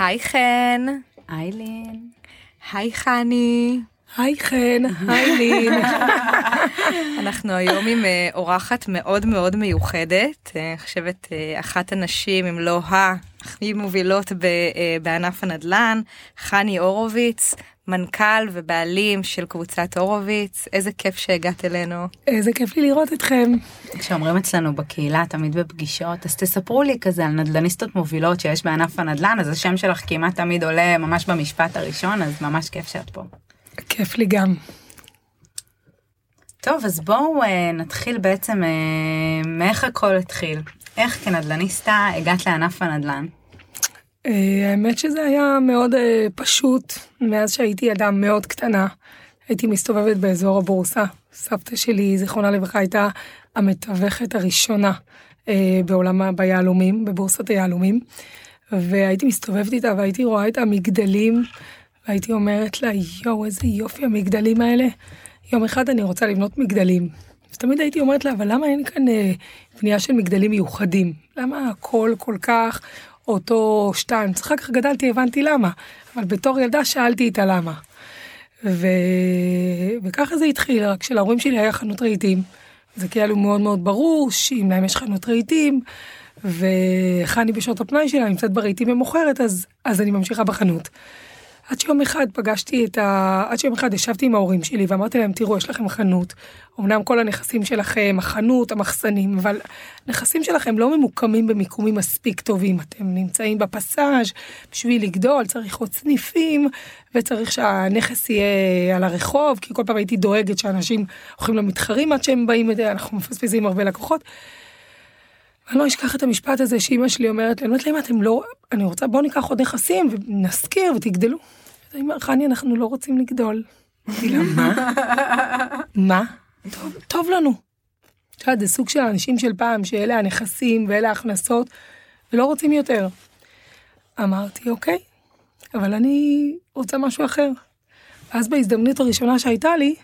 היי חן. איילין. היי חני. היי חן, היי לין. אנחנו היום עם אה, אורחת מאוד מאוד מיוחדת, אה, אני חושבת אה, אחת הנשים, אם לא ה... הכי מובילות בענף הנדל"ן, חני הורוביץ, מנכ"ל ובעלים של קבוצת הורוביץ, איזה כיף שהגעת אלינו. איזה כיף לי לראות אתכם. כשאומרים אצלנו בקהילה, תמיד בפגישות, אז תספרו לי כזה על נדל"ניסטות מובילות שיש בענף הנדל"ן, אז השם שלך כמעט תמיד עולה ממש במשפט הראשון, אז ממש כיף שאת פה. כיף לי גם. טוב, אז בואו אה, נתחיל בעצם אה, מאיך הכל התחיל. איך כנדל"ניסטה הגעת לענף הנדל"ן? אה, האמת שזה היה מאוד אה, פשוט מאז שהייתי ילדה מאוד קטנה. הייתי מסתובבת באזור הבורסה. סבתא שלי, זיכרונה לברכה, הייתה המתווכת הראשונה אה, בעולם ביהלומים, בבורסת היהלומים. והייתי מסתובבת איתה והייתי רואה את המגדלים, והייתי אומרת לה, יואו, איזה יופי המגדלים האלה. יום אחד אני רוצה לבנות מגדלים. אז תמיד הייתי אומרת לה, אבל למה אין כאן אה, בנייה של מגדלים מיוחדים? למה הכל כל כך אותו שתיים? אחר כך גדלתי, הבנתי למה. אבל בתור ילדה שאלתי איתה למה. ו... וככה זה התחיל, רק שלהורים שלי היה חנות רהיטים. זה כאילו מאוד מאוד ברור שאם להם יש חנות רהיטים, וחני בשעות הפנאי שלה נמצאת ברהיטים ומוכרת, אז, אז אני ממשיכה בחנות. עד שיום אחד פגשתי את ה... עד שיום אחד ישבתי עם ההורים שלי ואמרתי להם, תראו, יש לכם חנות. אמנם כל הנכסים שלכם, החנות, המחסנים, אבל הנכסים שלכם לא ממוקמים במיקומים מספיק טובים. אתם נמצאים בפסאז' בשביל לגדול, צריך עוד סניפים, וצריך שהנכס יהיה על הרחוב, כי כל פעם הייתי דואגת שאנשים הולכים למתחרים עד שהם באים, אנחנו מפספסים הרבה לקוחות. אני לא אשכח את המשפט הזה שאימא שלי אומרת לי, אני אומרת להם, אתם לא, אני רוצה, בואו ניקח עוד נכסים ונשכיר ותגדלו. אני אומר, חני, אנחנו לא רוצים לגדול. אמרתי לה, מה? מה? טוב, טוב לנו. את יודעת, זה סוג של אנשים של פעם, שאלה הנכסים ואלה ההכנסות, ולא רוצים יותר. אמרתי, אוקיי, אבל אני רוצה משהו אחר. ואז בהזדמנות הראשונה שהייתה לי,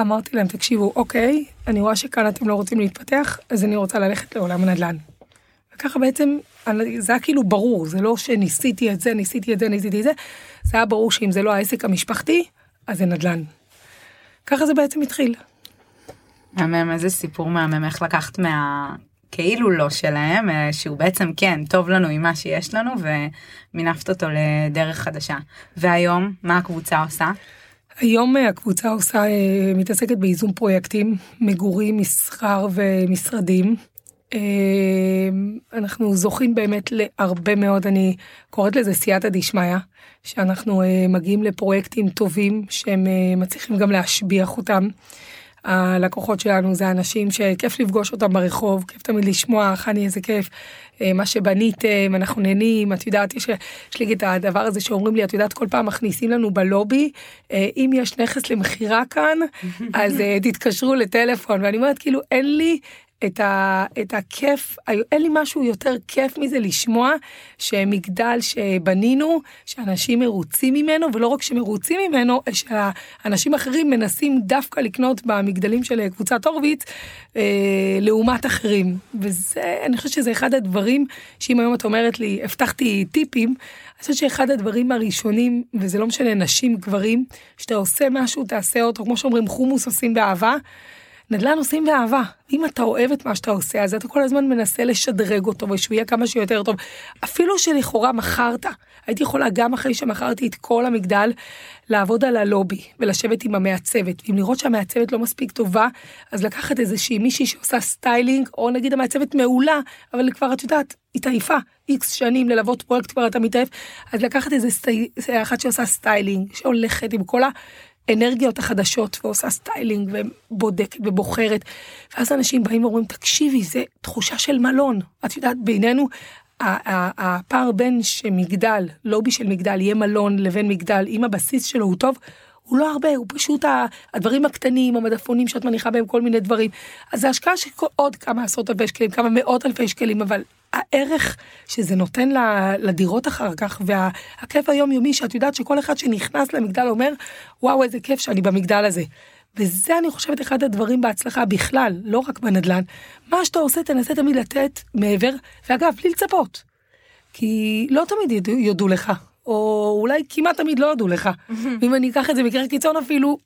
אמרתי להם, תקשיבו, אוקיי, אני רואה שכאן אתם לא רוצים להתפתח, אז אני רוצה ללכת לעולם הנדל"ן. וככה בעצם, זה היה כאילו ברור, זה לא שניסיתי את זה, ניסיתי את זה, ניסיתי את זה, זה היה ברור שאם זה לא העסק המשפחתי, אז זה נדל"ן. ככה זה בעצם התחיל. מהמם, איזה סיפור מהמם, איך לקחת מה... כאילו לא שלהם, אה, שהוא בעצם כן, טוב לנו עם מה שיש לנו, ומינפת אותו לדרך חדשה. והיום, מה הקבוצה עושה? היום אה, הקבוצה עושה, אה, מתעסקת בייזום פרויקטים, מגורים, מסחר ומשרדים. אה, אנחנו זוכים באמת להרבה מאוד, אני קוראת לזה סייעתא דשמיא, שאנחנו מגיעים לפרויקטים טובים שהם מצליחים גם להשביח אותם. הלקוחות שלנו זה אנשים שכיף לפגוש אותם ברחוב, כיף תמיד לשמוע, חני איזה כיף, אה, מה שבניתם, אנחנו נהנים, את יודעת, יש, יש לי את הדבר הזה שאומרים לי, את יודעת, כל פעם מכניסים לנו בלובי, אה, אם יש נכס למכירה כאן, אז אה, תתקשרו לטלפון, ואני אומרת, כאילו, אין לי את, ה, את הכיף, אין לי משהו יותר כיף מזה לשמוע שמגדל שבנינו, שאנשים מרוצים ממנו, ולא רק שמרוצים ממנו, שאנשים אחרים מנסים דווקא לקנות במגדלים של קבוצת הורוביץ, אה, לעומת אחרים. וזה, אני חושבת שזה אחד הדברים, שאם היום את אומרת לי, הבטחתי טיפים, אני חושבת שאחד הדברים הראשונים, וזה לא משנה נשים, גברים, שאתה עושה משהו, תעשה אותו, כמו שאומרים, חומוס עושים באהבה. נדל"ן עושים באהבה. אם אתה אוהב את מה שאתה עושה, אז אתה כל הזמן מנסה לשדרג אותו ושהוא יהיה כמה שיותר טוב. אפילו שלכאורה מכרת, הייתי יכולה גם אחרי שמכרתי את כל המגדל, לעבוד על הלובי ולשבת עם המעצבת. ואם לראות שהמעצבת לא מספיק טובה, אז לקחת איזושהי מישהי שעושה סטיילינג, או נגיד המעצבת מעולה, אבל כבר את יודעת, היא עייפה. איקס שנים ללוות פרויקט כבר אתה מתעייף, אז לקחת איזה סטי... אחת שעושה סטיילינג, שהולכת עם כל ה... האנרגיות החדשות ועושה סטיילינג ובודקת ובוחרת. ואז אנשים באים ואומרים, תקשיבי, זה תחושה של מלון. את יודעת, בינינו, הפער בין שמגדל, לובי של מגדל, יהיה מלון לבין מגדל, אם הבסיס שלו הוא טוב, הוא לא הרבה, הוא פשוט הדברים הקטנים, המדפונים שאת מניחה בהם כל מיני דברים. אז זה השקעה של עוד כמה עשרות אלפי שקלים, כמה מאות אלפי שקלים, אבל הערך שזה נותן לדירות אחר כך, והכיף היומיומי שאת יודעת שכל אחד שנכנס למגדל אומר, וואו איזה כיף שאני במגדל הזה. וזה אני חושבת אחד הדברים בהצלחה בכלל, לא רק בנדל"ן. מה שאתה עושה תנסה תמיד לתת מעבר, ואגב, בלי לצפות. כי לא תמיד יודו, לך, או אולי כמעט תמיד לא יודו לך. ואם אני אקח את זה מקרה קיצון אפילו,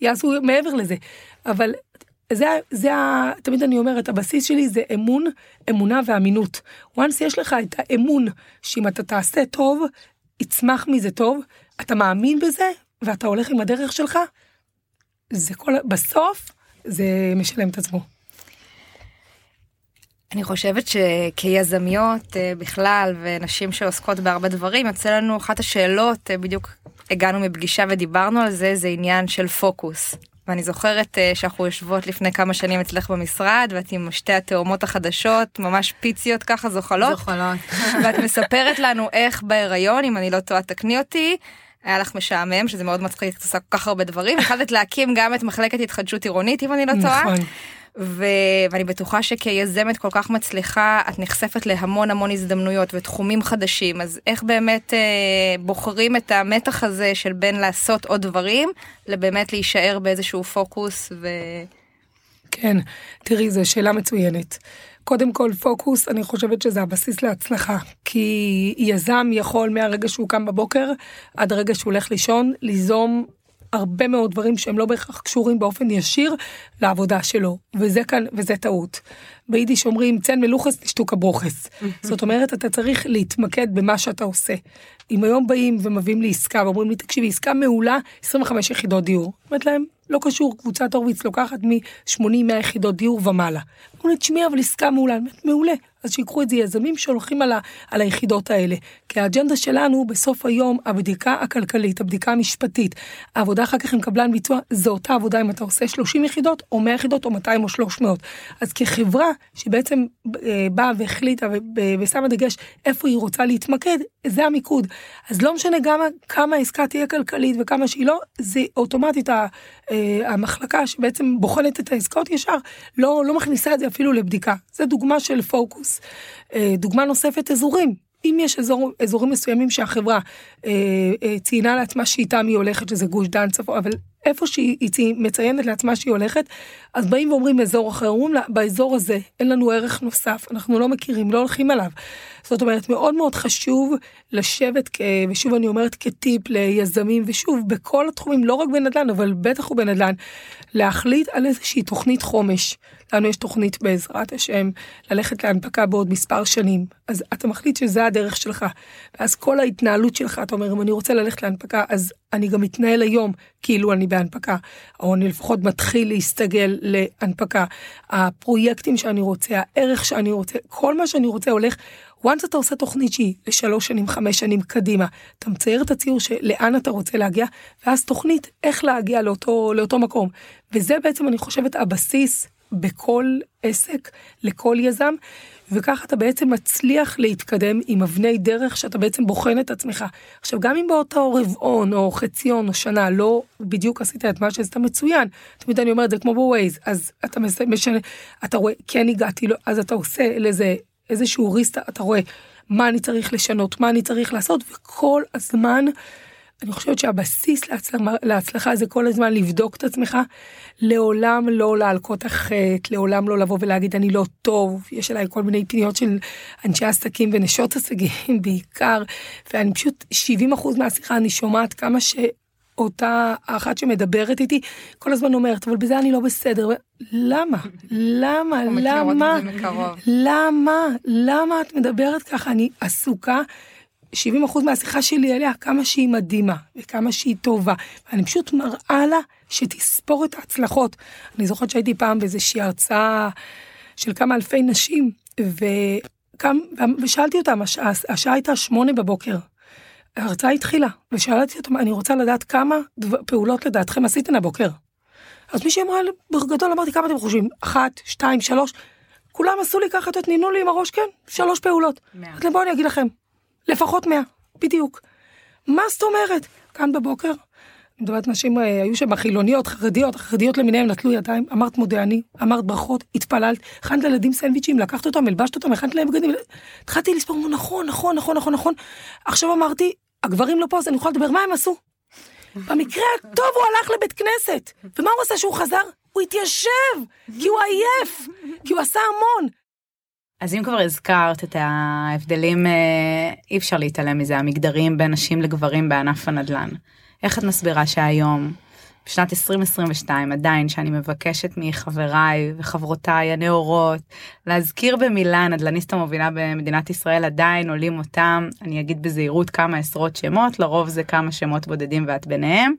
יעשו מעבר לזה. אבל זה, זה, תמיד אני אומרת, הבסיס שלי זה אמון, אמונה ואמינות. once יש לך את האמון שאם אתה תעשה טוב, יצמח מזה טוב, אתה מאמין בזה, ואתה הולך עם הדרך שלך, זה כל, בסוף, זה משלם את עצמו. אני חושבת שכיזמיות אה, בכלל ונשים שעוסקות בהרבה דברים יוצא לנו אחת השאלות אה, בדיוק הגענו מפגישה ודיברנו על זה זה עניין של פוקוס. ואני זוכרת אה, שאנחנו יושבות לפני כמה שנים אצלך במשרד ואת עם שתי התאומות החדשות ממש פיציות ככה זוחלות. זוחלות. ואת מספרת לנו איך בהיריון אם אני לא טועה תקני אותי. היה לך משעמם שזה מאוד מצחיק את עושה כל כך הרבה דברים החלטת להקים גם את מחלקת התחדשות עירונית אם אני לא טועה. נכון. ו... ואני בטוחה שכיזמת כל כך מצליחה את נחשפת להמון המון הזדמנויות ותחומים חדשים אז איך באמת אה, בוחרים את המתח הזה של בין לעשות עוד דברים לבאמת להישאר באיזשהו פוקוס ו... כן, תראי, זו שאלה מצוינת. קודם כל, פוקוס, אני חושבת שזה הבסיס להצלחה. כי יזם יכול מהרגע שהוא קם בבוקר עד הרגע שהוא הולך לישון, ליזום הרבה מאוד דברים שהם לא בהכרח קשורים באופן ישיר לעבודה שלו, וזה כאן, וזה טעות. ביידיש אומרים צן מלוכס נשתוק הברוכס. זאת אומרת, אתה צריך להתמקד במה שאתה עושה. אם היום באים ומביאים לי עסקה ואומרים לי, תקשיבי, עסקה מעולה, 25 יחידות דיור. אומרת להם, לא קשור, קבוצת הורוביץ לוקחת מ-80-100 יחידות דיור ומעלה. אומרים לי, תשמעי, אבל עסקה מעולה. אומרת, מעולה. אז שיקחו את זה יזמים שהולכים על, ה, על היחידות האלה. כי האג'נדה שלנו בסוף היום, הבדיקה הכלכלית, הבדיקה המשפטית, העבודה אחר כך עם קבלן ביצוע, זו אותה עבודה אם אתה עושה 30 יחידות, או 100 יחידות, או 200 או 300. אז כחברה שבעצם אה, באה והחליטה ושמה דגש איפה היא רוצה להתמקד, זה המיקוד. אז לא משנה גם כמה העסקה תהיה כלכלית וכמה שהיא לא, זה אוטומטית אה, המחלקה שבעצם בוחנת את העסקאות ישר, לא, לא מכניסה את זה אפילו לבדיקה. זה דוגמה של פוקוס. אה, דוגמה נוספת, אזורים. אם יש אזור, אזורים מסוימים שהחברה אה, אה, ציינה לעצמה שאיתם היא הולכת, שזה גוש דן צפון, אבל איפה שהיא צי, מציינת לעצמה שהיא הולכת, אז באים ואומרים אזור אחר, אומרים לה, באזור הזה אין לנו ערך נוסף, אנחנו לא מכירים, לא הולכים עליו. זאת אומרת, מאוד מאוד חשוב לשבת, ושוב אני אומרת כטיפ ליזמים, ושוב, בכל התחומים, לא רק בנדל"ן, אבל בטח ובנדל"ן, להחליט על איזושהי תוכנית חומש. לנו יש תוכנית בעזרת השם ללכת להנפקה בעוד מספר שנים. אז אתה מחליט שזה הדרך שלך. ואז כל ההתנהלות שלך, אתה אומר, אם אני רוצה ללכת להנפקה, אז אני גם מתנהל היום כאילו אני בהנפקה, או אני לפחות מתחיל להסתגל להנפקה. הפרויקטים שאני רוצה, הערך שאני רוצה, כל מה שאני רוצה הולך. once אתה עושה תוכנית שהיא לשלוש שנים, חמש שנים קדימה, אתה מצייר את הציור של לאן אתה רוצה להגיע, ואז תוכנית איך להגיע לאותו, לאותו מקום. וזה בעצם, אני חושבת, הבסיס בכל עסק, לכל יזם, וככה אתה בעצם מצליח להתקדם עם אבני דרך שאתה בעצם בוחן את עצמך. עכשיו, גם אם באותו רבעון או חציון או שנה לא בדיוק עשית את מה שעשית מצוין, תמיד אני אומרת, זה כמו בווייז, אז אתה משנה, אתה רואה, כן הגעתי, לא, אז אתה עושה לזה איזשהו ריסטה, אתה רואה מה אני צריך לשנות, מה אני צריך לעשות, וכל הזמן, אני חושבת שהבסיס להצלחה, להצלחה זה כל הזמן לבדוק את עצמך, לעולם לא להלקות החטא, לעולם לא לבוא ולהגיד אני לא טוב, יש עליי כל מיני פניות של אנשי עסקים ונשות עסקים בעיקר, ואני פשוט 70% מהשיחה אני שומעת כמה ש... אותה אחת שמדברת איתי כל הזמן אומרת אבל בזה אני לא בסדר. למה? למה? למה? למה? למה את מדברת ככה? אני עסוקה 70% מהשיחה שלי עליה כמה שהיא מדהימה וכמה שהיא טובה אני פשוט מראה לה שתספור את ההצלחות אני זוכרת שהייתי פעם באיזושהי הרצאה של כמה אלפי נשים וקם, ושאלתי אותם השעה, השעה הייתה שמונה בבוקר ההרצאה התחילה, ושאלתי אותם, אני רוצה לדעת כמה דבר, פעולות לדעתכם עשיתן הבוקר. אז מישהי אמרה, בגדול אמרתי, כמה אתם חושבים? אחת, שתיים, שלוש? כולם עשו לי ככה, תתנינו לי עם הראש, כן, שלוש פעולות. אז בואו אני אגיד לכם, לפחות מאה, בדיוק. מה זאת אומרת? כאן בבוקר, אני מדברת נשים, אה, היו שם חילוניות, חרדיות, החרדיות למיניהם נטלו ידיים, אמרת מודה אני, אמרת ברכות, התפללת, הכנת לילדים סנדוויצ'ים, לקחת אותם, הלבשת אותם, הכנת להם בגדים, התחלתי לספור, נכון, נכון, נכון, נכון, נכון. עכשיו אמרתי, הגברים לא פה אז אני יכולה לדבר מה הם עשו. במקרה הטוב הוא הלך לבית כנסת, ומה הוא עשה שהוא חזר? הוא התיישב, כי הוא עייף, כי הוא עשה המון. אז אם כבר הזכרת את ההבדלים, אה, אי אפשר להתעלם מזה, המגדרים בין נשים לגברים בענף הנדל"ן. איך את מסבירה שהיום, בשנת 2022, עדיין, שאני מבקשת מחבריי וחברותיי הנאורות, להזכיר במילה נדל"ניסט המובילה במדינת ישראל, עדיין עולים אותם, אני אגיד בזהירות כמה עשרות שמות, לרוב זה כמה שמות בודדים ואת ביניהם.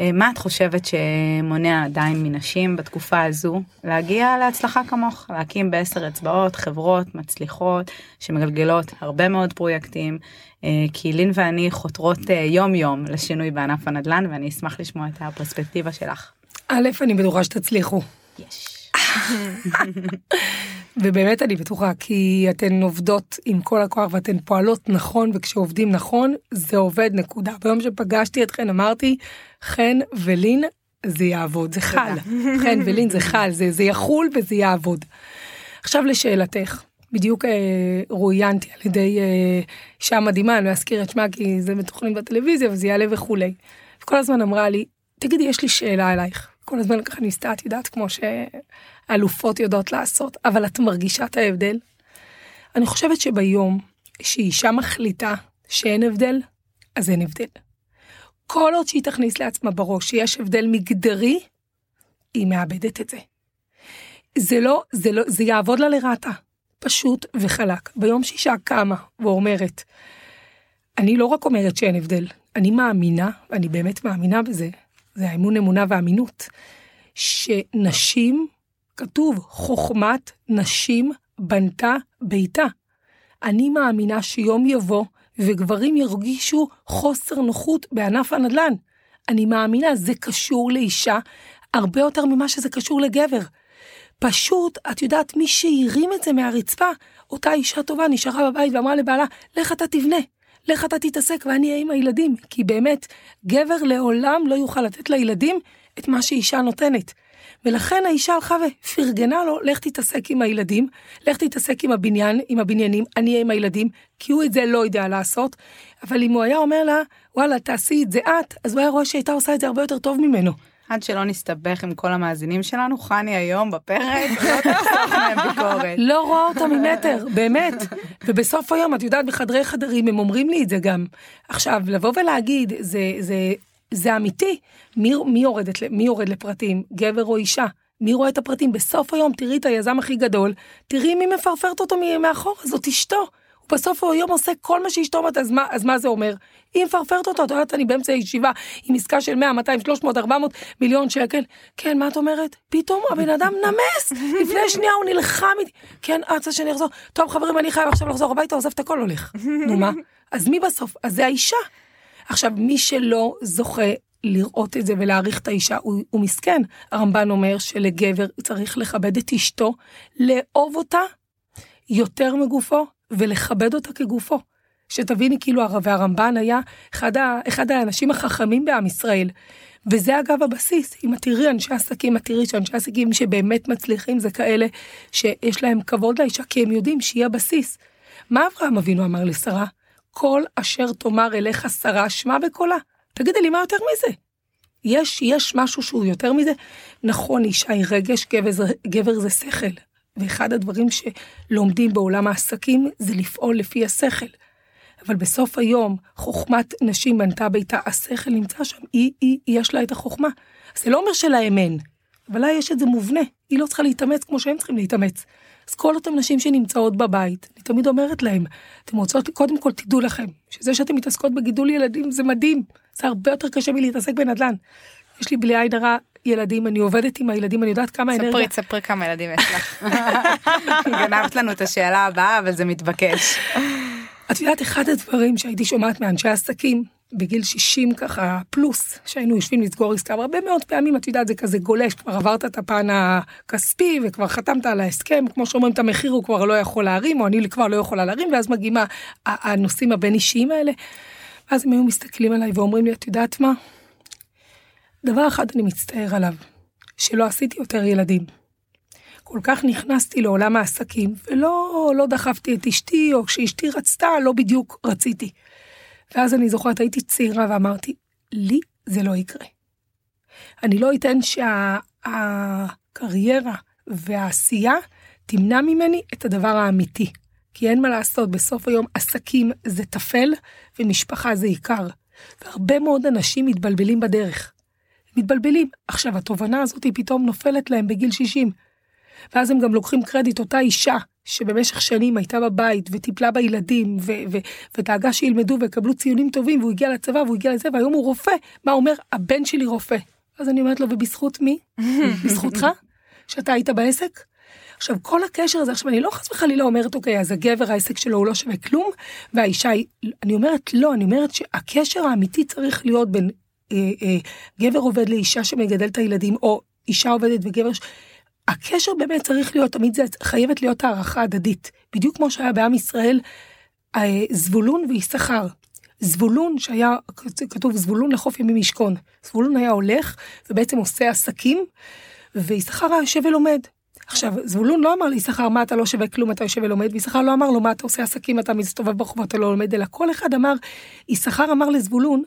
אה, מה את חושבת שמונע עדיין מנשים בתקופה הזו להגיע להצלחה כמוך, להקים בעשר אצבעות חברות מצליחות שמגלגלות הרבה מאוד פרויקטים, כי לין ואני חותרות אה, יום יום לשינוי בענף הנדל"ן ואני אשמח לשמוע את הפרספקטיבה שלך. א', אני בטוחה שתצליחו. יש. ובאמת אני בטוחה כי אתן עובדות עם כל הכוח ואתן פועלות נכון וכשעובדים נכון זה עובד נקודה. ביום שפגשתי אתכן אמרתי חן ולין זה יעבוד זה חל חן ולין זה חל זה זה יחול וזה יעבוד. עכשיו לשאלתך בדיוק אה, רואיינתי על ידי אה, אישה מדהימה אני לא אזכיר את שמה כי זה מתוכנן בטלוויזיה וזה יעלה וכולי. וכל הזמן אמרה לי תגידי יש לי שאלה אלייך כל הזמן ככה ניסתה את יודעת כמו שאלופות יודעות לעשות אבל את מרגישה את ההבדל. אני חושבת שביום שאישה מחליטה שאין הבדל אז אין הבדל. כל עוד שהיא תכניס לעצמה בראש שיש הבדל מגדרי, היא מאבדת את זה. זה לא, זה לא, זה יעבוד לה לרעתה. פשוט וחלק. ביום שאישה קמה ואומרת, אני לא רק אומרת שאין הבדל, אני מאמינה, אני באמת מאמינה בזה, זה האמון, אמונה ואמינות, שנשים, כתוב, חוכמת נשים בנתה ביתה. אני מאמינה שיום יבוא וגברים ירגישו חוסר נוחות בענף הנדל"ן. אני מאמינה, זה קשור לאישה הרבה יותר ממה שזה קשור לגבר. פשוט, את יודעת, מי שהרים את זה מהרצפה, אותה אישה טובה נשארה בבית ואמרה לבעלה, לך אתה תבנה, לך אתה תתעסק ואני אהיה עם הילדים. כי באמת, גבר לעולם לא יוכל לתת לילדים את מה שאישה נותנת. ולכן האישה הלכה ופרגנה לו, לך תתעסק עם הילדים, לך תתעסק עם הבניין, עם הבניינים, אני אהיה עם הילדים, כי הוא את זה לא יודע לעשות, אבל אם הוא היה אומר לה, וואלה, תעשי את זה את, אז הוא היה רואה שהייתה עושה את זה הרבה יותר טוב ממנו. עד שלא נסתבך עם כל המאזינים שלנו, חני היום בפרק, לא. לא רואה אותה ממטר, באמת. ובסוף היום, את יודעת, בחדרי חדרים הם אומרים לי את זה גם. עכשיו, לבוא ולהגיד, זה, זה, זה אמיתי, מי, מי, יורדת, מי יורד לפרטים, גבר או אישה? מי רואה את הפרטים? בסוף היום תראי את היזם הכי גדול, תראי מי מפרפרת אותו מאחור, זאת אשתו. בסוף היום עושה כל מה שאשתו אומרת, אז מה זה אומר? היא מפרפרת אותו, את יודעת, אני באמצע הישיבה עם עסקה של 100, 200, 300, 400 מיליון שקל. כן, מה את אומרת? פתאום הבן אדם נמס, לפני שנייה הוא נלחם איתי. כן, את רוצה שאני אחזור? טוב חברים, אני חייב עכשיו לחזור הביתה, עוזב את הכל, הולך. נו מה? אז מי בסוף? אז זה האישה. עכשיו, מי שלא זוכה לראות את זה ולהעריך את האישה, הוא, הוא מסכן. הרמב"ן אומר שלגבר צריך לכבד את אשתו, לאהוב אותה יותר מגופו ולכבד אותה כגופו. שתביני, כאילו, והרמב"ן היה אחד, ה, אחד האנשים החכמים בעם ישראל. וזה אגב הבסיס, אם את תראי אנשי עסקים, את תראי שאנשי עסקים שבאמת מצליחים זה כאלה שיש להם כבוד לאישה, כי הם יודעים שהיא הבסיס. מה אברהם אבינו אמר לשרה? כל אשר תאמר אליך שרה, שמע בקולה. תגידי לי, מה יותר מזה? יש, יש משהו שהוא יותר מזה? נכון, אישה היא רגש, גבר, גבר זה שכל. ואחד הדברים שלומדים בעולם העסקים זה לפעול לפי השכל. אבל בסוף היום, חוכמת נשים בנתה ביתה, השכל נמצא שם, היא, היא, יש לה את החוכמה. זה לא אומר שלהם אין, אבל לה יש את זה מובנה, היא לא צריכה להתאמץ כמו שהם צריכים להתאמץ. אז כל אותם נשים שנמצאות בבית, אני תמיד אומרת להם, אתם רוצות, קודם כל תדעו לכם, שזה שאתם מתעסקות בגידול ילדים זה מדהים, זה הרבה יותר קשה מלהתעסק בנדל"ן. יש לי בלי עין הרע ילדים, אני עובדת עם הילדים, אני יודעת כמה אנרגיה. ספרי, ספרי כמה ילדים יש לך. גנבת לנו את השאלה הבאה, אבל זה מתבקש. את יודעת, אחד הדברים שהייתי שומעת מאנשי עסקים, בגיל 60 ככה פלוס, שהיינו יושבים לסגור עסקה, הרבה מאוד פעמים את יודעת זה כזה גולש, כבר עברת את הפן הכספי וכבר חתמת על ההסכם, כמו שאומרים את המחיר הוא כבר לא יכול להרים, או אני כבר לא יכולה להרים, ואז מגיעים הנושאים הבין אישיים האלה. ואז הם היו מסתכלים עליי ואומרים לי, את יודעת מה? דבר אחד אני מצטער עליו, שלא עשיתי יותר ילדים. כל כך נכנסתי לעולם העסקים, ולא לא דחפתי את אשתי, או כשאשתי רצתה, לא בדיוק רציתי. ואז אני זוכרת, הייתי צעירה ואמרתי, לי זה לא יקרה. אני לא אתן שהקריירה שה, והעשייה תמנע ממני את הדבר האמיתי. כי אין מה לעשות, בסוף היום עסקים זה טפל ומשפחה זה עיקר. והרבה מאוד אנשים מתבלבלים בדרך. מתבלבלים. עכשיו, התובנה הזאת פתאום נופלת להם בגיל 60. ואז הם גם לוקחים קרדיט, אותה אישה שבמשך שנים הייתה בבית וטיפלה בילדים ו- ו- ודאגה שילמדו ויקבלו ציונים טובים והוא הגיע לצבא והוא הגיע לזה והיום הוא רופא. מה אומר? הבן שלי רופא. אז אני אומרת לו, ובזכות מי? בזכותך? שאתה היית בעסק? עכשיו, כל הקשר הזה, עכשיו, אני לא חס וחלילה אומרת, אוקיי, אז הגבר, העסק שלו הוא לא שווה כלום, והאישה היא, אני אומרת, לא, אני אומרת שהקשר האמיתי צריך להיות בין אה, אה, גבר עובד לאישה שמגדל את הילדים, או אישה עובדת וגבר... הקשר באמת צריך להיות, תמיד זה חייבת להיות הערכה הדדית. בדיוק כמו שהיה בעם ישראל, אה, זבולון ויששכר. זבולון שהיה כתוב זבולון לחוף ימים ישכון. זבולון היה הולך ובעצם עושה עסקים, ויששכר היה יושב ולומד. עכשיו, זבולון לא אמר ליששכר מה אתה לא שווה כלום, אתה יושב ולומד, ויששכר לא אמר לו מה אתה עושה עסקים, אתה מסתובב ברחוב, אתה לא לומד, אלא כל אחד אמר, יששכר אמר לזבולון,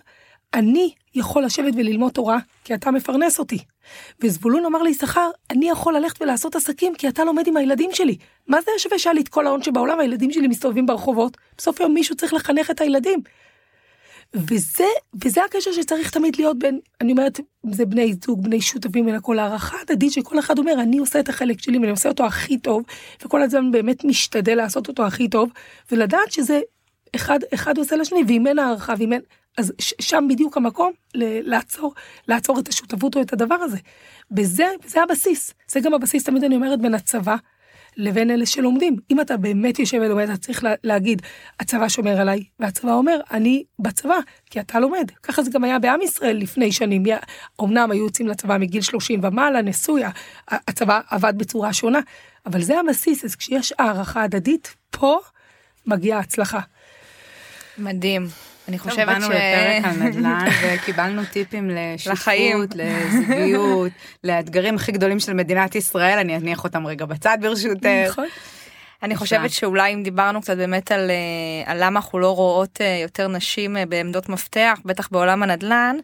אני יכול לשבת וללמוד תורה, כי אתה מפרנס אותי. וזבולון אמר ליששכר, אני יכול ללכת ולעשות עסקים, כי אתה לומד עם הילדים שלי. מה זה שווה שהיה לי את כל ההון שבעולם, הילדים שלי מסתובבים ברחובות? בסוף היום מישהו צריך לחנך את הילדים. וזה, וזה הקשר שצריך תמיד להיות בין, אני אומרת, זה בני זוג, בני שותפים, אלא כל הערכה הדדית שכל אחד אומר, אני עושה את החלק שלי ואני עושה אותו הכי טוב, וכל הזמן באמת משתדל לעשות אותו הכי טוב, ולדעת שזה אחד, אחד עושה לשני, ואם אין הערכה, ואם אין, אז שם בדיוק המקום ל- לעצור, לעצור את השותפות או את הדבר הזה. בזה, זה הבסיס. זה גם הבסיס, תמיד אני אומרת, בין הצבא לבין אלה שלומדים. אם אתה באמת יושב ולומד, אתה צריך לה, להגיד, הצבא שומר עליי, והצבא אומר, אני בצבא, כי אתה לומד. ככה זה גם היה בעם ישראל לפני שנים. אמנם היו יוצאים לצבא מגיל 30 ומעלה, נשוי, הצבא עבד בצורה שונה, אבל זה הבסיס, אז כשיש הערכה הדדית, פה מגיעה הצלחה. מדהים. אני חושבת ש... באנו לפרק על נדל"ן וקיבלנו טיפים לשותפות, לזוגיות, לאתגרים הכי גדולים של מדינת ישראל, אני אניח אותם רגע בצד ברשותך. נכון. אני חושבת שאולי אם דיברנו קצת באמת על, אה, על למה אנחנו לא רואות אה, יותר נשים אה, בעמדות מפתח, בטח בעולם הנדל"ן,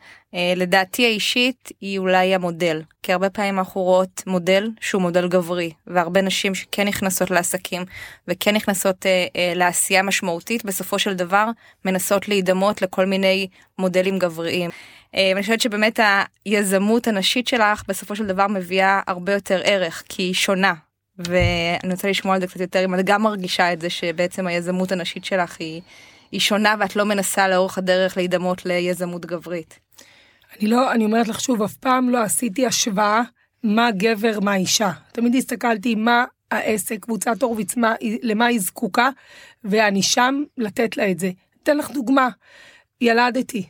לדעתי האישית היא אולי המודל. כי הרבה פעמים אנחנו רואות מודל שהוא מודל גברי, והרבה נשים שכן נכנסות לעסקים וכן נכנסות לעשייה משמעותית, בסופו של דבר מנסות להידמות לכל מיני מודלים גבריים. ואני חושבת שבאמת היזמות הנשית שלך בסופו של דבר מביאה הרבה יותר ערך, כי היא שונה. ואני רוצה לשמוע על זה קצת יותר אם את גם מרגישה את זה שבעצם היזמות הנשית שלך היא, היא שונה ואת לא מנסה לאורך הדרך להידמות ליזמות גברית. אני לא, אני אומרת לך שוב, אף פעם לא עשיתי השוואה מה גבר, מה אישה. תמיד הסתכלתי מה העסק, קבוצת הורוביץ, למה היא זקוקה, ואני שם לתת לה את זה. אתן לך דוגמה, ילדתי.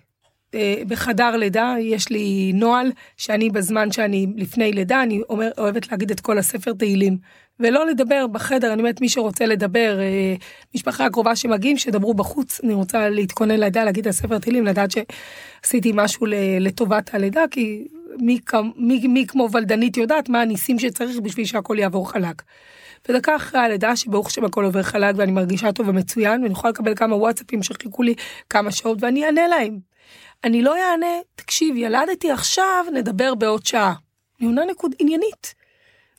אה, בחדר לידה יש לי נוהל שאני בזמן שאני לפני לידה אני אומר, אוהבת להגיד את כל הספר תהילים ולא לדבר בחדר אני אומרת מי שרוצה לדבר אה, משפחה הקרובה שמגיעים שדברו בחוץ אני רוצה להתכונן לידה להגיד את הספר תהילים לדעת שעשיתי משהו לטובת הלידה כי מי, מי, מי כמו ולדנית יודעת מה הניסים שצריך בשביל שהכל יעבור חלק. ודקה אחרי הלידה שברוך השם הכל עובר חלק ואני מרגישה טוב ומצוין ואני יכולה לקבל כמה וואטסאפים שחיכו לי כמה שעות ואני אענה להם. אני לא אענה, תקשיב, ילדתי עכשיו, נדבר בעוד שעה. אני עונה נקוד עניינית.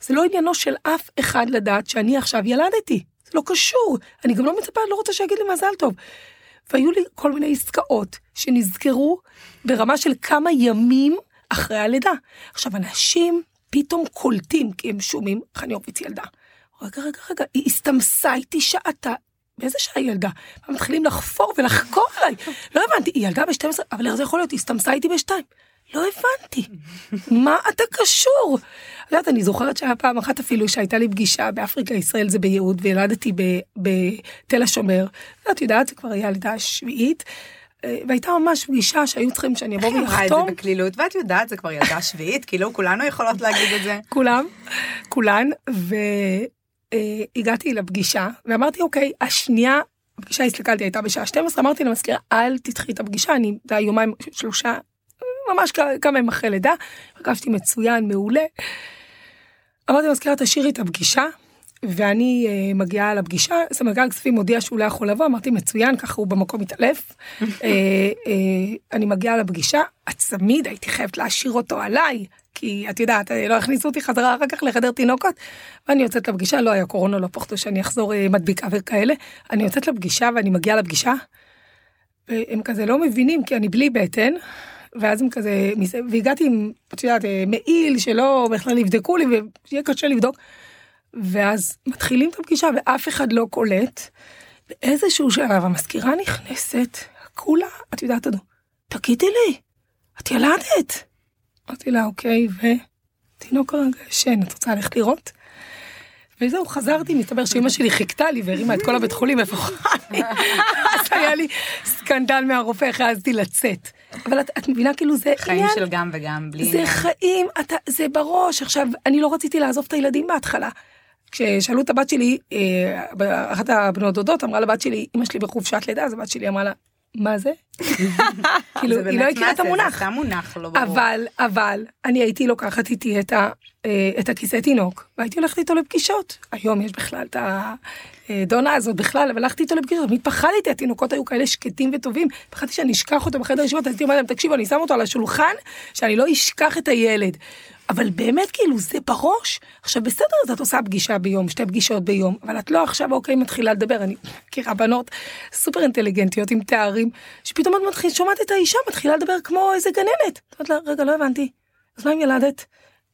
זה לא עניינו של אף אחד לדעת שאני עכשיו ילדתי. זה לא קשור. אני גם לא מצפה, לא רוצה שיגיד לי מזל טוב. והיו לי כל מיני עסקאות שנזכרו ברמה של כמה ימים אחרי הלידה. עכשיו, אנשים פתאום קולטים, כי הם שומעים, חני הורוביץ ילדה. רגע, רגע, רגע, היא הסתמסה איתי שעתה, באיזה שעה היא ילדה? מתחילים לחפור ולחקור עליי. לא הבנתי, היא ילדה ב-12, אבל איך זה יכול להיות? היא הסתמסה איתי ב-2. לא הבנתי. מה אתה קשור? את יודעת, אני זוכרת שהיה פעם אחת אפילו שהייתה לי פגישה באפריקה, ישראל זה ביהוד, וילדתי בתל השומר. את יודעת, זה כבר היה לידה שביעית. אה, והייתה ממש פגישה שהיו צריכים שאני אבוא ולחתום. איך היא אמרה את זה בקלילות, ואת יודעת, זה כבר ילדה שביעית, כאילו כולנו יכולות להגיד את זה. כולם, כולן, ו... אה, הגעתי לפגישה ואמרתי אוקיי השנייה הפגישה הסתכלתי הייתה בשעה 12 אמרתי למזכירה אל תדחי את הפגישה אני זה יומיים שלושה ממש כמה ימים אחרי לידה הרגשתי מצוין מעולה. אמרתי למזכירה תשאירי את הפגישה ואני uh, מגיעה לפגישה, סמנכ"ל כספים הודיע שהוא לא יכול לבוא, אמרתי מצוין, ככה הוא במקום מתעלף. uh, uh, אני מגיעה לפגישה, הצמיד, הייתי חייבת להשאיר אותו עליי, כי את יודעת, לא הכניסו אותי חזרה אחר כך לחדר תינוקות, ואני יוצאת לפגישה, לא היה קורונה, לא פחדו שאני אחזור אה, מדביקה וכאלה, אני יוצאת לפגישה ואני מגיעה לפגישה, והם כזה לא מבינים, כי אני בלי בטן, ואז הם כזה, והגעתי עם, את יודעת, אה, מעיל שלא בכלל יבדקו לי, ויהיה קשה לבדוק, ואז מתחילים את הפגישה ואף אחד לא קולט. באיזשהו שלב המזכירה נכנסת, כולה, את יודעת, תגידי לי, את ילדת? אמרתי לה, אוקיי, ותינוק כרגע ישן, את רוצה ללכת לראות? וזהו, חזרתי, מסתבר שאימא שלי חיכתה לי והרימה את כל הבית חולים איפה חני. אז היה לי סקנדל מהרופא, איך העזתי לצאת. אבל את, את מבינה, כאילו זה חיים עניין... של גם וגם, בלי עניין. זה חיים, אתה, זה בראש. עכשיו, אני לא רציתי לעזוב את הילדים בהתחלה. כששאלו את הבת שלי, אה, אחת הבנות דודות אמרה לבת שלי, אמא שלי בחופשת לידה, אז הבת שלי אמרה לה, מה זה? כאילו, היא לא הכירה את המונח. זה מונח, לא ברור. אבל, אבל, אני הייתי לוקחת איתי את, ה, אה, את הכיסא תינוק, והייתי הולכת איתו לפגישות. היום יש בכלל את הדונה הזאת בכלל, אבל הלכתי איתו לפגישות, תמיד פחדתי, התינוקות היו כאלה שקטים וטובים, פחדתי שאני אשכח אותו בחדר ישיבות, אז הייתי אומרת להם, תקשיבו, אני שם אותו על השולחן, שאני לא אשכח את הילד. אבל באמת כאילו זה בראש. עכשיו בסדר אז את עושה פגישה ביום, שתי פגישות ביום, אבל את לא עכשיו אוקיי מתחילה לדבר, אני מכירה בנות סופר אינטליגנטיות עם תארים, שפתאום את מתחיל, שומעת את האישה מתחילה לדבר כמו איזה גננת. אומרת לה, רגע לא הבנתי, אז מה עם ילדת?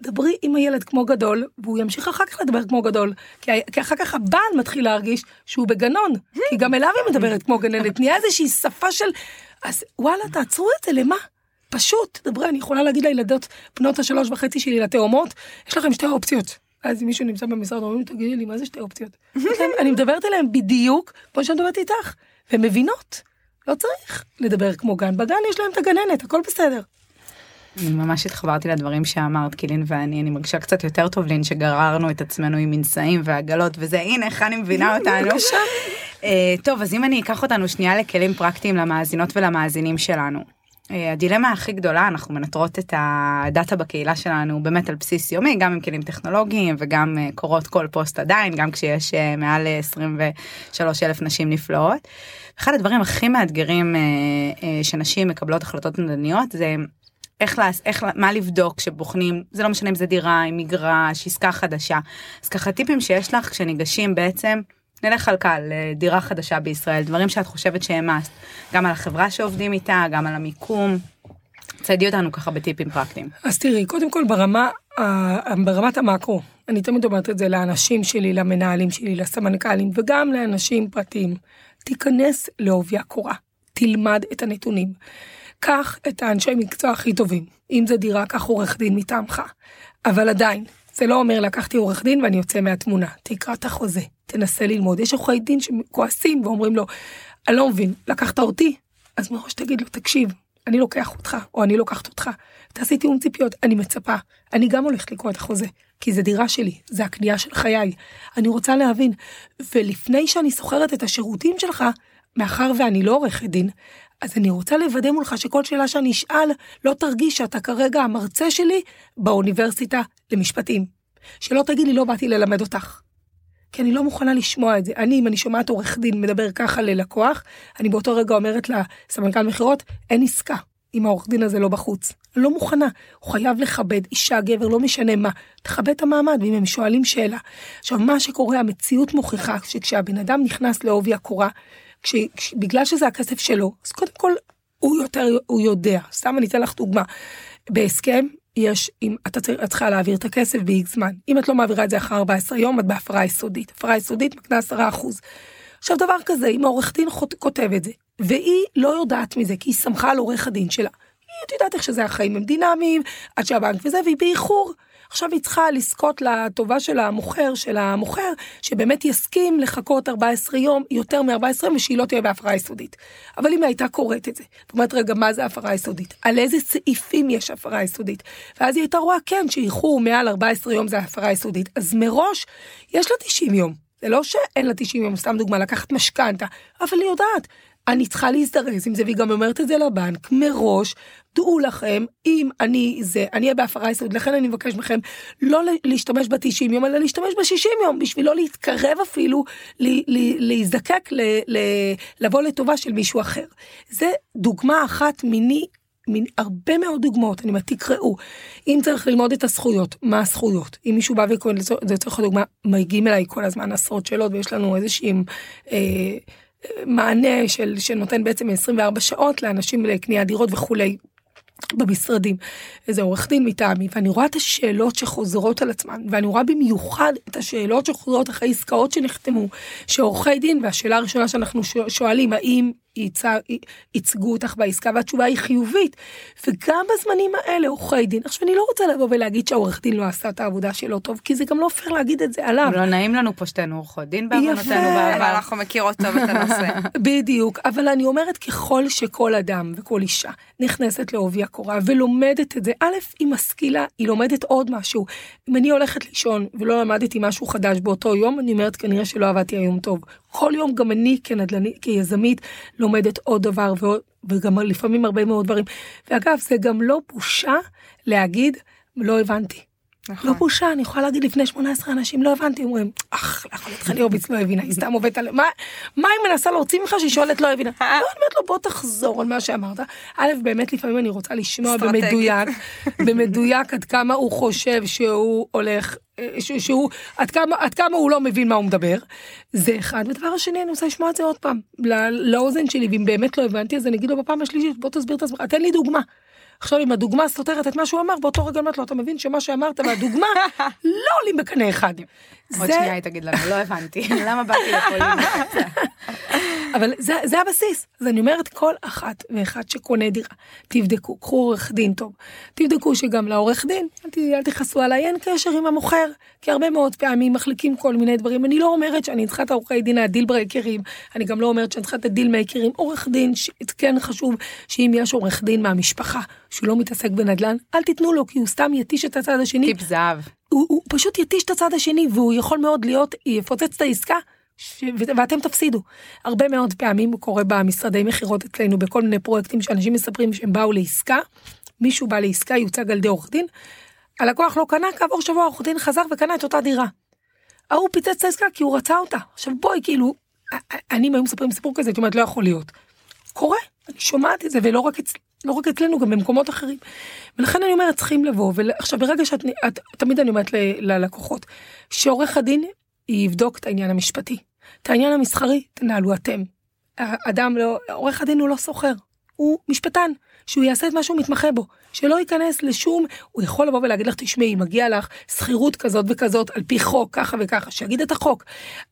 דברי עם הילד כמו גדול, והוא ימשיך אחר כך לדבר כמו גדול, כי, כי אחר כך הבעל מתחיל להרגיש שהוא בגנון, כי גם אליו היא מדברת כמו גננת, נהיה איזושהי שפה של, אז וואלה תעצרו את זה, למה? פשוט, דברי, אני יכולה להגיד לילדות בנות השלוש וחצי שלי לתאומות, יש לכם שתי אופציות. אז אם מישהו נמצא במשרד, אומרים, תגידי לי, מה זה שתי אופציות? אני מדברת אליהם בדיוק כמו שאני מדברת איתך, והן מבינות. לא צריך לדבר כמו גן, בגן יש להם את הגננת, הכל בסדר. אני ממש התחברתי לדברים שאמרת קילין ואני אני מרגישה קצת יותר טוב לין שגררנו את עצמנו עם מנשאים ועגלות וזה הנה איך אני מבינה אותנו. uh, טוב אז אם אני אקח אותנו שנייה לכלים פרקטיים למאזינות ולמאזינים שלנו. אה, הדילמה הכי גדולה אנחנו מנטרות את הדאטה בקהילה שלנו באמת על בסיס יומי גם עם כלים טכנולוגיים וגם אה, קורות כל פוסט עדיין גם כשיש אה, מעל 23 אלף נשים נפלאות. אחד הדברים הכי מאתגרים שנשים מקבלות החלטות נדניות זה איך, לה, איך, מה לבדוק כשבוחנים, זה לא משנה אם זה דירה, אם מגרש, עסקה חדשה. אז ככה טיפים שיש לך כשניגשים בעצם נלך על קל, דירה חדשה בישראל, דברים שאת חושבת שהם must, גם על החברה שעובדים איתה, גם על המיקום. ציידי אותנו ככה בטיפים פרקטיים. אז תראי, קודם כל ברמה, ברמת המאקרו, אני תמיד אומרת את זה לאנשים שלי, למנהלים שלי, לסמנכ"לים וגם לאנשים פרטיים. תיכנס לעובי הקורה, תלמד את הנתונים. קח את האנשי מקצוע הכי טובים. אם זה דירה, קח עורך דין מטעמך. אבל עדיין, זה לא אומר לקחתי עורך דין ואני יוצא מהתמונה. תקרא את החוזה, תנסה ללמוד. יש עורכי דין שכועסים ואומרים לו, אני לא מבין, לקחת אותי? אז מראש תגיד לו, תקשיב, אני לוקח אותך, או אני לוקחת אותך. תעשי תיאום ציפיות, אני מצפה. אני גם הולכת לקרוא את החוזה, כי זה דירה שלי, זה הקנייה של חיי. אני רוצה להבין, ולפני שאני שוכרת את השירותים שלך, מאחר ואני לא עורכת דין, אז אני רוצה לוודא מולך שכל שאלה שאני אשאל, לא תרגיש שאתה כרגע המרצה שלי באוניברסיטה למשפטים. שלא תגיד לי, לא באתי ללמד אותך. כי אני לא מוכנה לשמוע את זה. אני, אם אני שומעת עורך דין מדבר ככה ללקוח, אני באותו רגע אומרת לסמנכ"ל מכירות, אין עסקה. אם העורך דין הזה לא בחוץ. אני לא מוכנה, הוא חייב לכבד אישה, גבר, לא משנה מה. תכבד את המעמד, ואם הם שואלים שאלה. עכשיו, מה שקורה, המציאות מוכיחה שכשהבן אדם נכנס לעובי הקורה, כש, כש, בגלל שזה הכסף שלו, אז קודם כל הוא יותר, הוא יודע. סתם אני אתן לך דוגמה. בהסכם יש, אם אתה צריכה להעביר את הכסף ב-X זמן. אם את לא מעבירה את זה אחרי 14 יום, את בהפרה יסודית. הפרה יסודית מקנה 10 אחוז. עכשיו דבר כזה, אם העורך דין כותב את זה, והיא לא יודעת מזה, כי היא סמכה על עורך הדין שלה. היא, את יודעת איך שזה החיים הם דינמיים, עד שהבנק וזה, והיא באיחור. עכשיו היא צריכה לזכות לטובה של המוכר, של המוכר, שבאמת יסכים לחכות 14 יום, יותר מ-14 יום, ושהיא לא תהיה בהפרה יסודית. אבל אם היא הייתה קוראת את זה, זאת אומרת, רגע, מה זה הפרה יסודית? על איזה סעיפים יש הפרה יסודית? ואז היא הייתה רואה, כן, שאיחור מעל 14 יום זה הפרה יסודית. אז מראש, יש לה 90 יום. זה לא שאין לה 90 יום, סתם דוגמה, לקחת משכנתה, אבל היא יודעת, אני צריכה להזדרז עם זה, והיא גם אומרת את זה לבנק מראש, דעו לכם, אם אני זה, אני אהיה בהפרה יסודית, לכן אני מבקש מכם לא להשתמש ב-90 יום, אלא להשתמש ב-60 יום, בשביל לא להתקרב אפילו, להזדקק, לבוא לטובה של מישהו אחר. זה דוגמה אחת מיני מין הרבה מאוד דוגמאות, אני אומרת, תקראו. אם צריך ללמוד את הזכויות, מה הזכויות? אם מישהו בא וקורא, לצורך הדוגמה, מגיעים אליי כל הזמן עשרות שאלות, ויש לנו איזושהי אה, מענה של, שנותן בעצם 24 שעות לאנשים לקניית דירות וכולי. במשרדים, איזה עורך דין מטעמי, ואני רואה את השאלות שחוזרות על עצמן, ואני רואה במיוחד את השאלות שחוזרות אחרי עסקאות שנחתמו, שעורכי דין, והשאלה הראשונה שאנחנו שואלים, האם ייצגו אותך בעסקה והתשובה היא חיובית. וגם בזמנים האלה עורכי דין. עכשיו אני לא רוצה לבוא ולהגיד שהעורך דין לא עשה את העבודה שלו טוב כי זה גם לא פייר להגיד את זה עליו. לא נעים לנו פה שתינו עורכות דין בעוונותינו בעבר. אנחנו מכירות טוב את הנושא. בדיוק אבל אני אומרת ככל שכל אדם וכל אישה נכנסת לעובי הקורה ולומדת את זה א' היא משכילה היא לומדת עוד משהו. אם אני הולכת לישון ולא למדתי משהו חדש באותו יום אני אומרת כנראה שלא עבדתי היום טוב. כל יום גם אני כנדל"נית, כיזמית, לומדת עוד דבר ועוד, וגם לפעמים הרבה מאוד דברים. ואגב, זה גם לא בושה להגיד, לא הבנתי. נכון. לא בושה, אני יכולה להגיד לפני 18 אנשים, לא הבנתי, אומרים, אך, לא חני הורוביץ לא הבינה, היא סתם עובדת על... מה, מה היא מנסה להוציא ממך שהיא שואלת לא הבינה? לא, אני אומרת לו, בוא תחזור על מה שאמרת. א', באמת לפעמים אני רוצה לשמוע במדויק, במדויק עד כמה הוא חושב שהוא הולך שהוא עד כמה עד כמה הוא לא מבין מה הוא מדבר זה אחד ודבר השני אני רוצה לשמוע את זה עוד פעם לא, לאוזן שלי ואם באמת לא הבנתי אז אני אגיד לו בפעם השלישית בוא תסביר את עצמך תן לי דוגמה. עכשיו אם הדוגמה סותרת את מה שהוא אמר באותו רגע אמרת לו אתה מבין שמה שאמרת והדוגמה לא עולים בקנה אחד. עוד שנייה היא תגיד לנו לא הבנתי למה באתי לפולין. אבל זה, זה הבסיס אז אני אומרת כל אחת ואחד שקונה דירה תבדקו קחו עורך דין טוב תבדקו שגם לעורך דין אל תכעסו עליי אין קשר עם המוכר כי הרבה מאוד פעמים מחליקים כל מיני דברים אני לא אומרת שאני צריכה את עורכי דין ה deal breaker ים אני גם לא אומרת שאני צריכה את ה deal maker ים עורך דין כן חשוב שאם יש עורך דין מהמשפחה שהוא לא מתעסק בנדל"ן אל תיתנו לו כי הוא סתם יתיש את הצד השני. טיפ זהב. הוא, הוא פשוט יתיש את הצד השני והוא יכול מאוד להיות יפוצץ את העסקה ש... ואתם תפסידו. הרבה מאוד פעמים הוא קורה במשרדי מכירות אצלנו בכל מיני פרויקטים שאנשים מספרים שהם באו לעסקה, מישהו בא לעסקה יוצג על ידי עורך דין, הלקוח לא קנה, כעבור שבוע עורך דין חזר וקנה את אותה דירה. ההוא פיצץ את העסקה כי הוא רצה אותה. עכשיו בואי כאילו, אני אם היו מספרים סיפור כזה, הייתי אומרת לא יכול להיות. קורה, אני שומעת את זה ולא רק, אצ... לא רק אצלנו גם במקומות אחרים. ולכן אני אומרת צריכים לבוא ועכשיו ברגע שאת את, תמיד אני אומרת ללקוחות שעורך הדין יבדוק את העניין המשפטי. את העניין המסחרי תנהלו אתם. אדם לא, עורך הדין הוא לא סוחר, הוא משפטן, שהוא יעשה את מה שהוא מתמחה בו, שלא ייכנס לשום, הוא יכול לבוא ולהגיד לך, תשמעי, מגיע לך שכירות כזאת וכזאת על פי חוק, ככה וככה, שיגיד את החוק.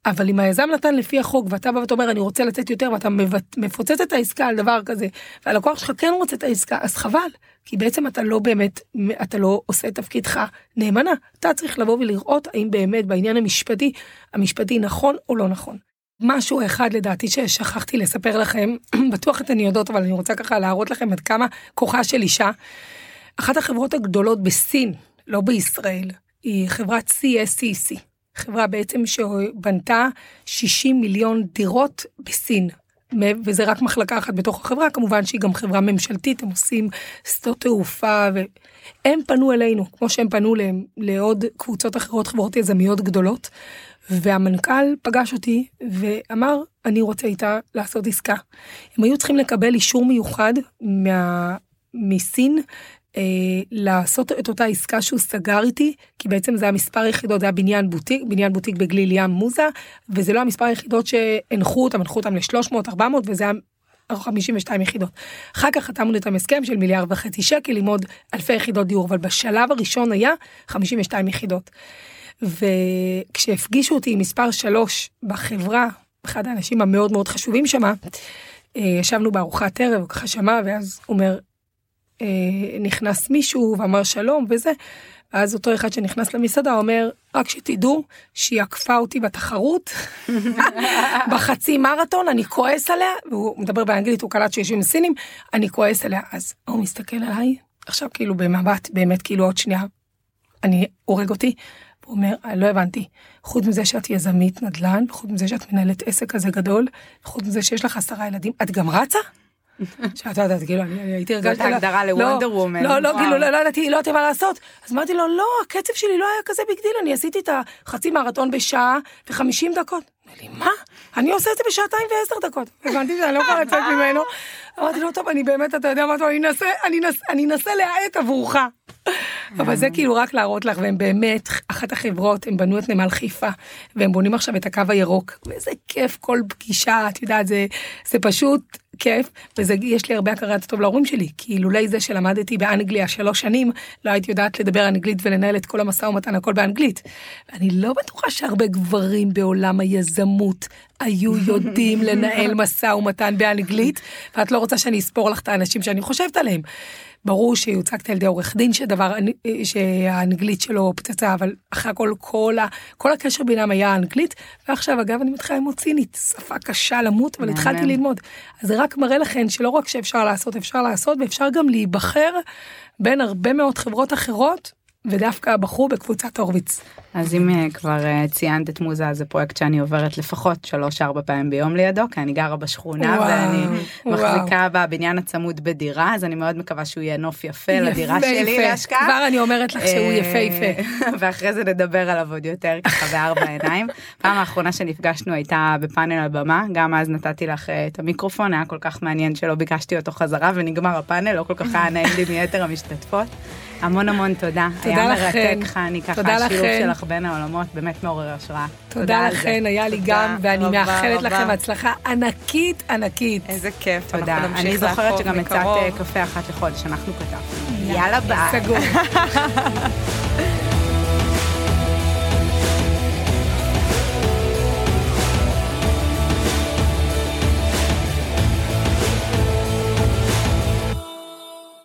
אבל אם היזם נתן לפי החוק ואתה בא ואתה אומר, אני רוצה לצאת יותר, ואתה מפוצץ את העסקה על דבר כזה, והלקוח שלך כן רוצה את העסקה, אז חבל, כי בעצם אתה לא באמת, אתה לא עושה את תפקידך נאמנה. אתה צריך לבוא ולראות האם באמת בעניין המשפטי, המשפטי נכון או לא נכון. משהו אחד לדעתי ששכחתי לספר לכם, בטוח אתן יודעות, אבל אני רוצה ככה להראות לכם עד כמה כוחה של אישה. אחת החברות הגדולות בסין, לא בישראל, היא חברת CSCC, חברה בעצם שבנתה 60 מיליון דירות בסין. וזה רק מחלקה אחת בתוך החברה, כמובן שהיא גם חברה ממשלתית, הם עושים שדות תעופה, והם פנו אלינו, כמו שהם פנו לעוד קבוצות אחרות, חברות יזמיות גדולות, והמנכ"ל פגש אותי ואמר, אני רוצה איתה לעשות עסקה. הם היו צריכים לקבל אישור מיוחד מה, מסין אה, לעשות את אותה עסקה שהוא סגר איתי, כי בעצם זה המספר היחידות, זה היה בניין בוטיק, בניין בוטיק בגליל ים מוזה, וזה לא המספר היחידות שהנחו אותם, הנחו אותם ל-300, 400, וזה היה 52 יחידות. אחר כך חתמנו איתם הסכם של מיליארד וחצי שקל עם עוד אלפי יחידות דיור, אבל בשלב הראשון היה 52 יחידות. וכשהפגישו אותי עם מספר 3 בחברה, אחד האנשים המאוד מאוד חשובים שמה, אה, ישבנו בארוחת ערב, ככה שמע, ואז הוא אומר, אה, נכנס מישהו ואמר שלום וזה, ואז אותו אחד שנכנס למסעדה אומר, רק שתדעו שהיא עקפה אותי בתחרות, בחצי מרתון, אני כועס עליה, והוא מדבר באנגלית, הוא קלט שיש עם סינים, אני כועס עליה. אז הוא מסתכל עליי, עכשיו כאילו במבט, באמת כאילו עוד שנייה, אני הורג אותי. הוא אומר, לא הבנתי, חוץ מזה שאת יזמית נדל"ן, חוץ מזה שאת מנהלת עסק כזה גדול, חוץ מזה שיש לך עשרה ילדים, את גם רצה? שאת יודעת, כאילו, אני הייתי הרגשת... זאת ההגדרה ל Wonder Woman. לא, לא, כאילו, לא ידעתי, לא ידעתי מה לעשות. אז אמרתי לו, לא, הקצב שלי לא היה כזה big deal, אני עשיתי את החצי מרתון בשעה וחמישים דקות. אמר לי, מה? אני עושה את זה בשעתיים ועשר דקות. הבנתי שאני לא יכולה לצאת ממנו. אמרתי לו, טוב, אני באמת, אתה יודע מה, אני אנסה להאט עבורך. אבל זה כאילו רק להראות לך, והם באמת, אחת החברות, הם בנו את נמל חיפה, והם בונים עכשיו את הקו הירוק, ואיזה כיף כל פגישה, את יודעת, זה, זה פשוט כיף, ויש לי הרבה הכרת טוב להורים שלי, כי אילולי זה שלמדתי באנגליה שלוש שנים, לא הייתי יודעת לדבר אנגלית ולנהל את כל המשא ומתן הכל באנגלית. ואני לא בטוחה שהרבה גברים בעולם היזמות היו יודעים לנהל משא ומתן באנגלית, ואת לא רוצה שאני אספור לך את האנשים שאני חושבת עליהם. ברור שיוצגת על ידי עורך דין שדבר, שהאנגלית שלו פצצה, אבל אחרי הכל, כל, ה, כל הקשר בינם היה אנגלית, ועכשיו אגב אני מתחילה ללמוד סינית, שפה קשה למות, אבל התחלתי ללמוד. אז זה רק מראה לכן שלא רק שאפשר לעשות, אפשר לעשות, ואפשר גם להיבחר בין הרבה מאוד חברות אחרות, ודווקא בחרו בקבוצת הורוביץ. אז אם אה, כבר אה, ציינת את מוזה זה פרויקט שאני עוברת לפחות שלוש ארבע פעמים ביום לידו כי אני גרה בשכונה וואו, ואני וואו. מחזיקה בבניין הצמוד בדירה אז אני מאוד מקווה שהוא יהיה נוף יפה, יפה לדירה יפה. שלי להשקעה. כבר אני אומרת לך שהוא יפה יפה. ואחרי זה נדבר עליו עוד יותר ככה בארבע עיניים. פעם האחרונה שנפגשנו הייתה בפאנל הבמה גם אז נתתי לך אה, את המיקרופון היה כל כך מעניין שלא ביקשתי אותו חזרה ונגמר הפאנל לא כל כך היה נעים לי מיתר המשתתפות. המון המון תודה. תודה לכן. היה מרתק חני, ככה השילוב שלך בין העולמות באמת מעורר השראה. תודה לכן, היה לי גם, ואני מאחלת לכם הצלחה ענקית ענקית. איזה כיף. תודה. אני זוכרת שגם הצעת קפה אחת לחודש, אנחנו כתבנו. יאללה ביי. סגור.